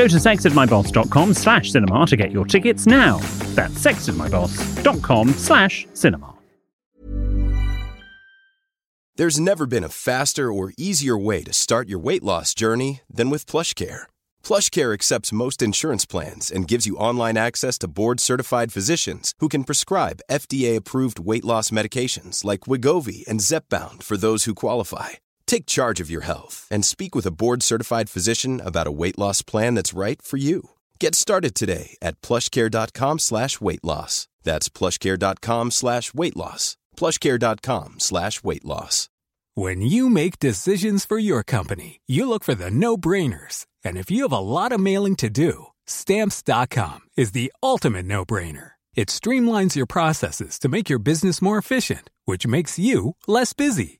Go to sextedmyboss.com slash cinema to get your tickets now. That's sextedmyboss.com slash cinema. There's never been a faster or easier way to start your weight loss journey than with PlushCare. PlushCare accepts most insurance plans and gives you online access to board-certified physicians who can prescribe FDA-approved weight loss medications like Wegovy and Zepbound for those who qualify. Take charge of your health and speak with a board-certified physician about a weight loss plan that's right for you. Get started today at plushcare.com slash weight loss. That's plushcare.com slash weight loss. plushcare.com slash weight loss. When you make decisions for your company, you look for the no brainers. And if you have a lot of mailing to do, stamps.com is the ultimate no brainer. It streamlines your processes to make your business more efficient, which makes you less busy.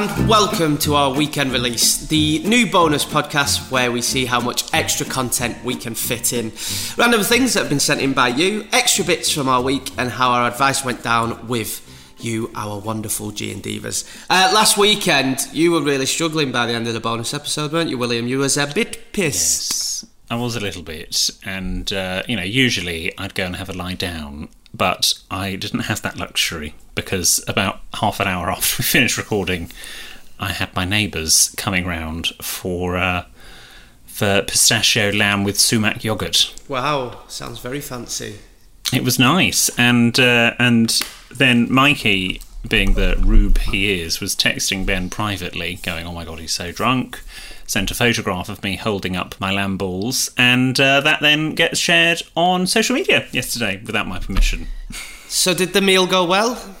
And welcome to our weekend release, the new bonus podcast where we see how much extra content we can fit in. Random things that have been sent in by you, extra bits from our week, and how our advice went down with you, our wonderful G and Divas. Uh, last weekend, you were really struggling by the end of the bonus episode, weren't you, William? You was a bit pissed. Yes, I was a little bit, and uh, you know, usually I'd go and have a lie down, but I didn't have that luxury because about half an hour after we finished recording, I had my neighbours coming round for uh, for pistachio lamb with sumac yogurt. Wow, sounds very fancy. It was nice, and uh, and then Mikey, being the rube he is, was texting Ben privately, going, "Oh my god, he's so drunk." Sent a photograph of me holding up my lamb balls, and uh, that then gets shared on social media yesterday without my permission. So, did the meal go well?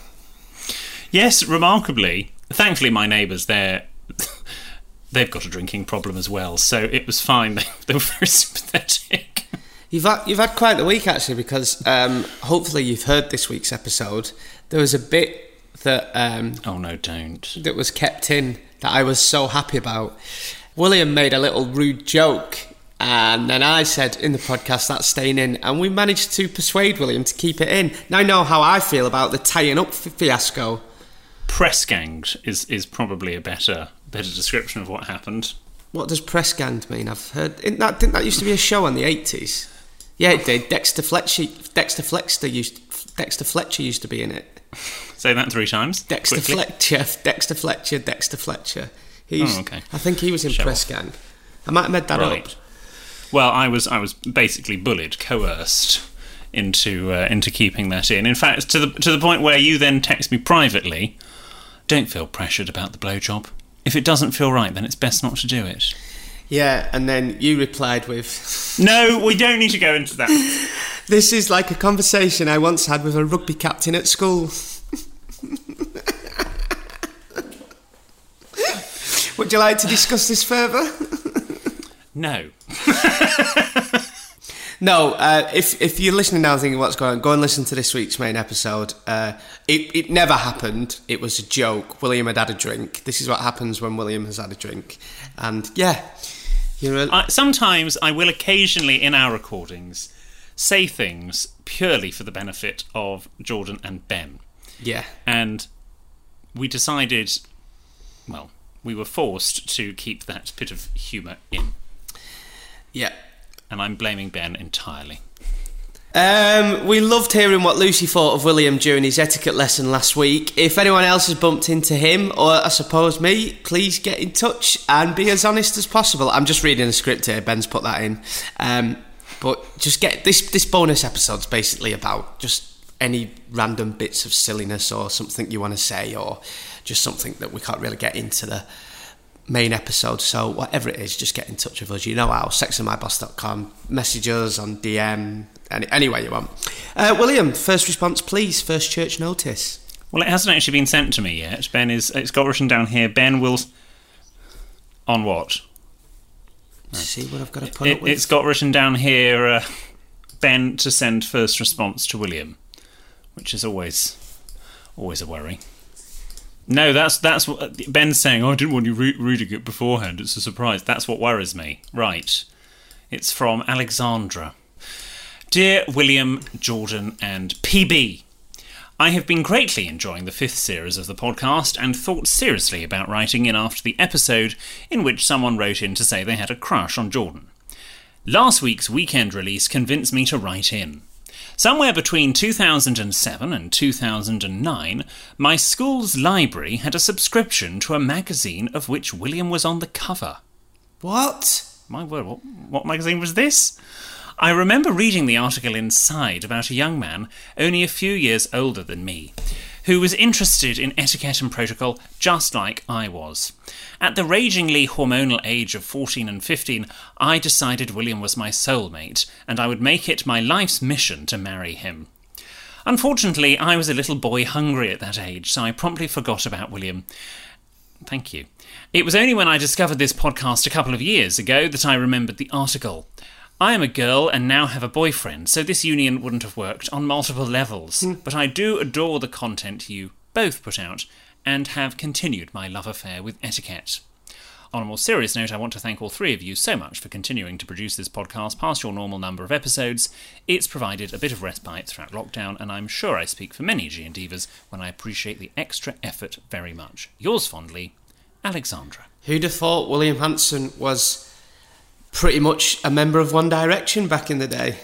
Yes, remarkably. Thankfully, my neighbours there. They've got a drinking problem as well, so it was fine. They, they were very sympathetic. You've had, you've had quite the week actually, because um, hopefully you've heard this week's episode. There was a bit that um, Oh no, don't. that was kept in that I was so happy about. William made a little rude joke, and then I said in the podcast that's staying in, and we managed to persuade William to keep it in. Now I know how I feel about the tying up fi- fiasco. Press ganged is, is probably a better better description of what happened. What does press ganged mean? I've heard isn't that didn't that used to be a show in the eighties? Yeah, it did. Dexter Fletcher, Dexter Fletcher used Dexter Fletcher used to be in it. Say that three times. Dexter quickly. Fletcher, Dexter Fletcher, Dexter Fletcher. He's, Oh, okay. I think he was in Show Press off. Gang. I might have made that Right. up. Well, I was I was basically bullied, coerced into uh, into keeping that in. In fact, to the to the point where you then text me privately. Don't feel pressured about the blowjob. If it doesn't feel right, then it's best not to do it. Yeah, and then you replied with, No, we don't need to go into that. "This is like a conversation I once had with a rugby captain at school." Would you like to discuss this further? No. No, uh, if if you're listening now thinking what's going on, go and listen to this week's main episode. Uh, it, it never happened. It was a joke. William had had a drink. This is what happens when William has had a drink. And yeah, you're a, I, sometimes I will occasionally in our recordings say things purely for the benefit of Jordan and Ben. yeah. and we decided well, we were forced to keep that bit of humour in. Yeah. And I'm blaming Ben entirely. Um, we loved hearing what Lucy thought of William during his etiquette lesson last week. If anyone else has bumped into him, or I suppose me, please get in touch and be as honest as possible. I'm just reading the script here. Ben's put that in. Um, but just get this. This bonus episode's basically about just any random bits of silliness or something you want to say, or just something that we can't really get into the main episode. So whatever it is, just get in touch with us. You know how sextedmyboss.com, message us on DM, any, any way you want. Uh, William, first response, please. First church notice. Well, it hasn't actually been sent to me yet. Ben is. It's got written down here. Ben will. On what? See what I've got to put It, up with. it's got written down here. Uh, ben to send first response to William, which is always, always a worry. No, that's that's what Ben's saying. Oh, I didn't want you re- reading it beforehand. It's a surprise. That's what worries me. Right. It's from Alexandra. Dear William, Jordan, and PB, I have been greatly enjoying the fifth series of the podcast and thought seriously about writing in after the episode in which someone wrote in to say they had a crush on Jordan. Last week's weekend release convinced me to write in. Somewhere between 2007 and 2009, my school's library had a subscription to a magazine of which William was on the cover. what? My word, what, what magazine was this? I remember reading the article inside about a young man, only a few years older than me, who was interested in etiquette and protocol just like I was. At the ragingly hormonal age of 14 and 15, I decided William was my soulmate, and I would make it my life's mission to marry him. Unfortunately, I was a little boy hungry at that age, so I promptly forgot about William. Thank you. It was only when I discovered this podcast a couple of years ago that I remembered the article. I am a girl and now have a boyfriend, so this union wouldn't have worked on multiple levels. Hmm. But I do adore the content you both put out and have continued my love affair with etiquette. On a more serious note, I want to thank all three of you so much for continuing to produce this podcast past your normal number of episodes. It's provided a bit of respite throughout lockdown, and I'm sure I speak for many G and Divas when I appreciate the extra effort very much. Yours fondly, Alexandra. Who'd have thought William Hanson was pretty much a member of One Direction back in the day?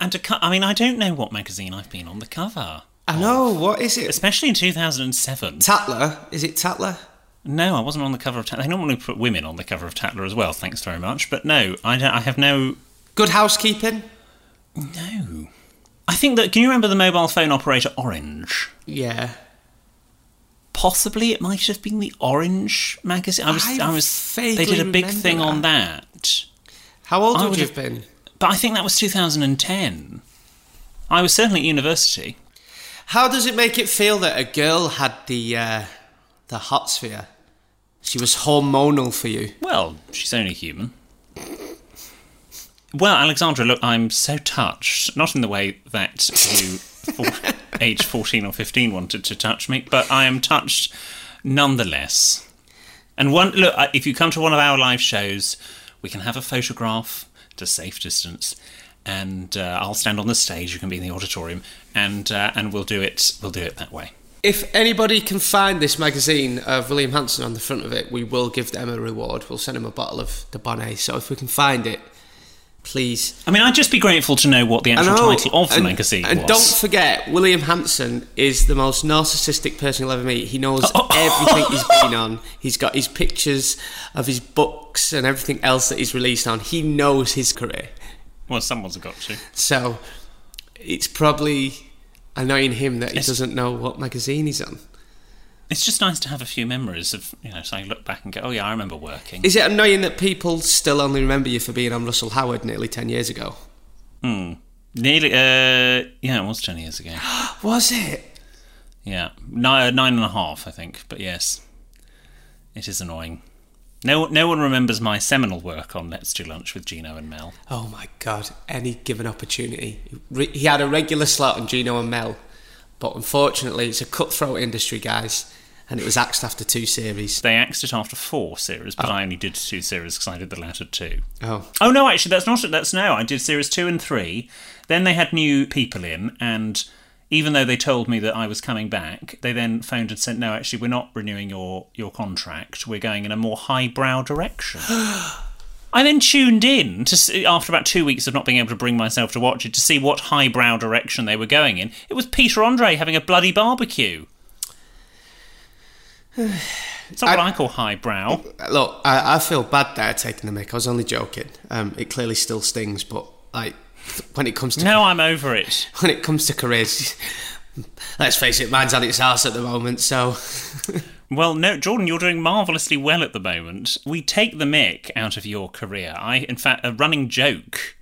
And cut, I mean, I don't know what magazine I've been on the cover, I know. What is it? especially in 2007. Tatler? Is it Tatler? No, I wasn't on the cover of Tatler. They normally put women on the cover of Tatler as well. Thanks very much. But no, I, don't, I have no. Good housekeeping? No. I think that. Can you remember the mobile phone operator Orange? Yeah. Possibly it might have been the Orange magazine. I was. I I, was. They did a big thing on that. How old I would you have- have been? But I think that was 2010. I was certainly at university. How does it make it feel that a girl had the uh, the hot sphere? She was hormonal for you. Well, she's only human. Well, Alexandra, look, I'm so touched. Not in the way that you, for, age 14 or 15, wanted to touch me, but I am touched nonetheless. And one look, if you come to one of our live shows, we can have a photograph a safe distance, and uh, I'll stand on the stage. You can be in the auditorium, and uh, and we'll do it. We'll do it that way. If anybody can find this magazine of William Hanson on the front of it, we will give them a reward. We'll send them a bottle of the Bonnet. So if we can find it, please. I mean, I'd just be grateful to know what the actual title of the and, magazine And was. don't forget, William Hanson is the most narcissistic person you'll ever meet. He knows everything he's been on. He's got his pictures of his books and everything else that he's released on. He knows his career. well, someone's got to. So it's probably annoying him that he It's- doesn't know what magazine he's on. It's just nice to have a few memories of, you know, so I look back and go, oh yeah, I remember working. Is it annoying that people still only remember you for being on Russell Howard nearly 10 years ago? Hmm. Nearly, uh, yeah, it was 10 years ago. Was it? Yeah, nine, nine and a half, I think, but yes. It is annoying. No, no one remembers my seminal work on Let's Do Lunch with Gino and Mel. Oh my god, any given opportunity. Re- He had a regular slot on Gino and Mel, but unfortunately, it's a cutthroat industry, guys, and it was axed after two series. They axed it after four series, but oh. I only did two series because I did the latter two. Oh, Oh no, actually, that's not it. That's no. I did series two and three. Then they had new people in, and even though they told me that I was coming back, they then phoned and said, "No, actually, we're not renewing your your contract. We're going in a more highbrow direction." I then tuned in to see, after about two weeks of not being able to bring myself to watch it to see what highbrow direction they were going in. It was Peter Andre having a bloody barbecue. It's not what I call highbrow. Look, I, I feel bad there taking the mic. I was only joking. Um, it clearly still stings, but like when it comes to No, I'm over it. when it comes to careers, let's face it, mine's at its arse at the moment. So Well, no, Jordan, you're doing marvellously well at the moment. We take the mick out of your career. I, in fact, a running joke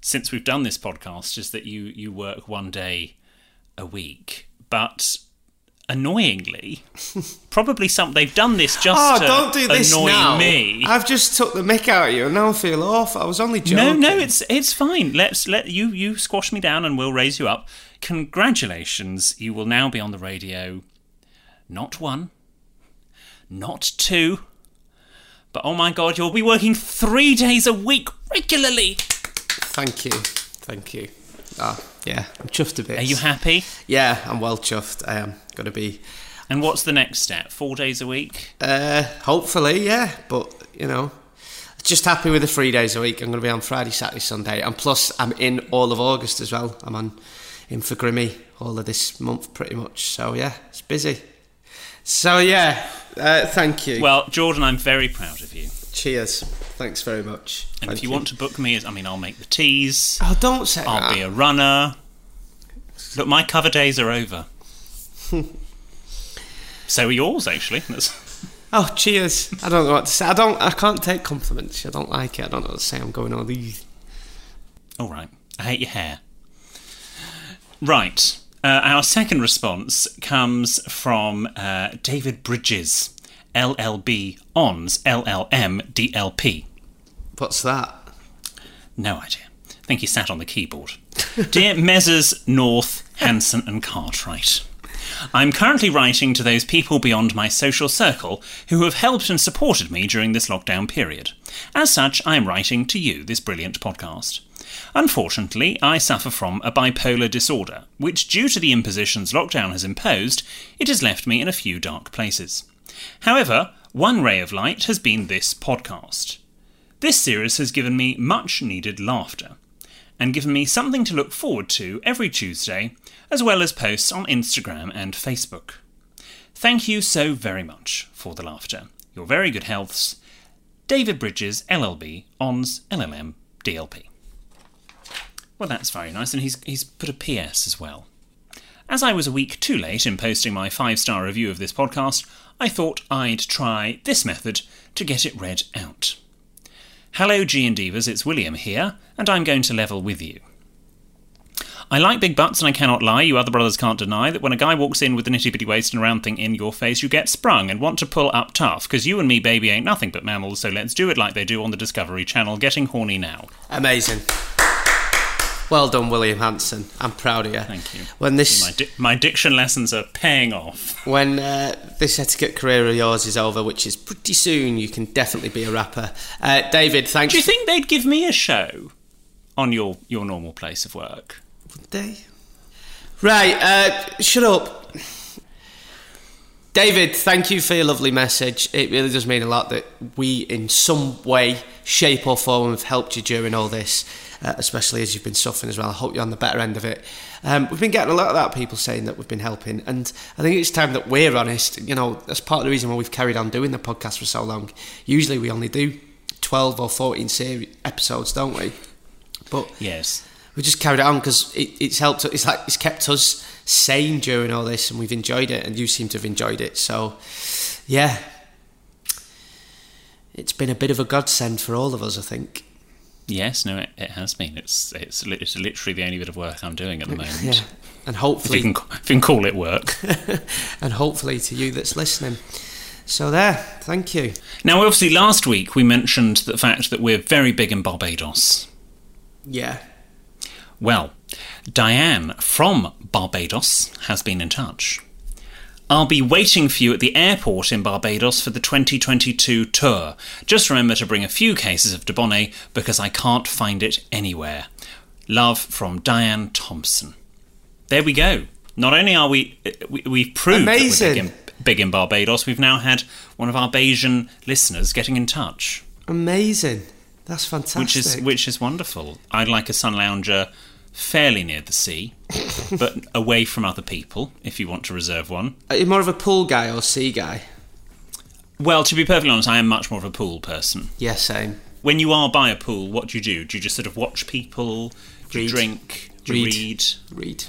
since we've done this podcast is that you you work one day a week, but annoyingly, probably some they've done this just oh, to don't do this annoy now. me. I've just took the mic out of you, and now I feel awful. I was only joking. No, no, it's it's fine. Let's let you you squash me down, and we'll raise you up. Congratulations, you will now be on the radio. Not one, not two, but oh my god, you'll be working three days a week regularly. Thank you, thank you. Ah, yeah, I'm chuffed a bit. Are you happy? Yeah, I'm well chuffed. I am gonna be. And what's the next step? Four days a week? Uh, hopefully, yeah. But you know, just happy with the three days a week. I'm going to be on Friday, Saturday, Sunday, and plus I'm in all of August as well. I'm on in for Grimmy all of this month, pretty much. So yeah, it's busy. So yeah, uh, thank you. Well, Jordan, I'm very proud of you. cheers. Thanks very much. And Thank if you, want to book me, as I mean, I'll make the teas. oh, don't say I'll that. be a runner. Look, my cover days are over. so are yours, actually. That's- Oh, cheers. I don't know what to say. I don't. I can't take compliments. I don't like it. I don't know what to say. I'm going all these. All right. I hate your hair. Right. Uh, our second response comes from uh, David Bridges, LLB Hons, LLM, DLP. What's that? No idea. I think he sat on the keyboard. Dear Messrs. North, Hanson, and Cartwright. I'm currently writing to those people beyond my social circle who have helped and supported me during this lockdown period. As such, I am writing to you this brilliant podcast. Unfortunately, I suffer from a bipolar disorder, which, due to the impositions lockdown has imposed, it has left me in a few dark places. However, one ray of light has been this podcast. This series has given me much needed laughter and given me something to look forward to every Tuesday, as well as posts on Instagram and Facebook. Thank you so very much for the laughter. Your very good healths. David Bridges, LLB, Hons, LLM, DLP. Well, that's very nice, and he's, he's put a PS as well. As I was a week too late in posting my five star review of this podcast, I thought I'd try this method to get it read out. Hello, G and Divas, it's William here, and I'm going to level with you. I like big butts, and I cannot lie, you other brothers can't deny that when a guy walks in with a nitty bitty waist and a round thing in your face, you get sprung and want to pull up tough, because you and me, baby, ain't nothing but mammals, so let's do it like they do on the Discovery Channel, getting horny now. Amazing. Well done, William Hanson. I'm proud of you. Thank you. When this My, di- my diction lessons are paying off. when uh, this etiquette career of yours is over, which is pretty soon, you can definitely be a rapper. Uh, David, thanks. Do you think they'd give me a show on your, your normal place of work? Day. Right, uh, shut up. David, thank you for your lovely message. It really does mean a lot that we, in some way, shape, or form, have helped you during all this, uh, especially as you've been suffering as well. I hope you're on the better end of it. Um, we've been getting a lot of that, people saying that we've been helping, and I think it's time that we're honest. You know, that's part of the reason why we've carried on doing the podcast for so long. Usually we only do 12 or 14 series episodes, don't we? But Yes. we just carried it on because it, it's helped. It's like it's kept us sane during all this, and we've enjoyed it, and you seem to have enjoyed it. So, yeah, it's been a bit of a godsend for all of us, I think. Yes, no, it, it has been. It's, it's it's literally the only bit of work I'm doing at the moment. Yeah, and If you, hopefully, can, if you can call it work. and hopefully to you that's listening. So there, thank you. now, obviously, last week we mentioned the fact that we're very big in Barbados. Yeah, Well, Diane from Barbados has been in touch. I'll be waiting for you at the airport in Barbados for the 2022 tour. Just remember to bring a few cases of Debonnair because I can't find it anywhere. Love from Diane Thompson. There we go. Not only are we, uh, we we've proved Amazing. that we're big in, big in Barbados, we've now had one of our Bajan listeners getting in touch, Amazing. That's fantastic. which is which is wonderful. I'd like a sun lounger fairly near the sea, but away from other people. If you want to reserve one. Are you more of a pool guy or sea guy? Well, to be perfectly honest, I am much more of a pool person. Yeah, same. When you are by a pool, what do you do? Do you just sort of watch people? Do you drink? Do you Read. read? Read.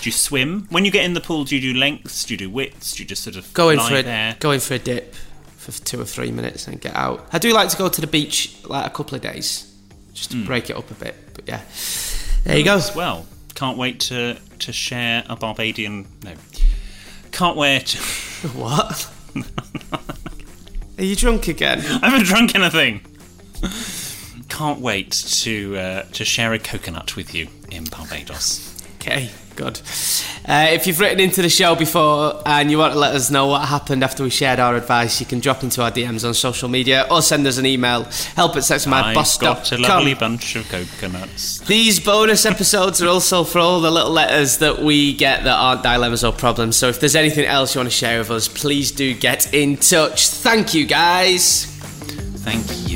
Do you swim? When you get in the pool, do you do lengths? Do you do widths? Do you just sort of Go in for a there? go in for a dip for two or three minutes and get out. I do like to go to the beach like a couple of days just to hmm. break it up a bit. But yeah, there you go. Well, can't wait to to share a Barbadian. No, can't wait. What? Are you drunk again? I haven't drunk anything. Can't wait to uh, to share a coconut with you in Barbados. Okay, good. Uh, if you've written into the show before and you want to let us know what happened after we shared our advice, you can drop into our DMs on social media or send us an email. Help at I've got a sextedmyboss.com. lovely bunch of coconuts. These bonus episodes are also for all the little letters that we get that aren't dilemmas or problems. So if there's anything else you want to share with us, please do get in touch. Thank you, guys. Thank you.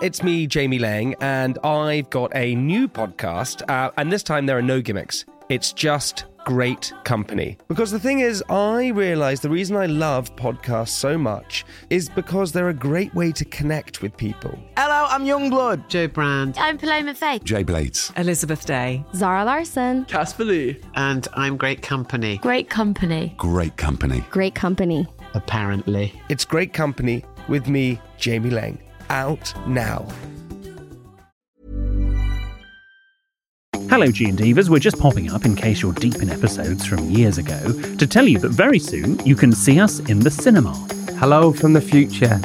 It's me, Jamie Laing, and I've got a new podcast. Uh, and this time there are no gimmicks. It's just great company. Because the thing is, I realize the reason I love podcasts so much is because they're a great way to connect with people. Hello, I'm Yungblud. Jo Brand. I'm Paloma Faith. Jay Blades. Elizabeth Day. Zara Larsson. Casper Lee. And I'm Great Company, Great company. Great company. Great company. apparently. It's great company with me, Jamie Laing. Out now. Hello, G and Divas. We're just popping up in case you're deep in episodes from years ago to tell you that very soon you can see us in the cinema. Hello from the future.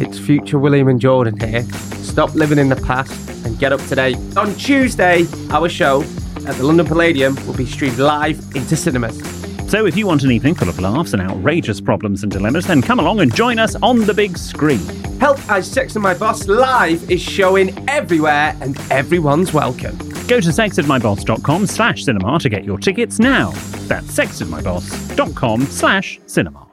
It's future William and Jordan here. Stop living in the past and get up to date. On Tuesday, our show at the London Palladium will be streamed live into cinemas. So if you want an evening full of laughs and outrageous problems and dilemmas, then come along and join us on the big screen. Help I Sexted My Boss Live is showing everywhere and everyone's welcome. Go to sextedmyboss.com slash cinema to get your tickets now. That's sextedmyboss.com slash cinema.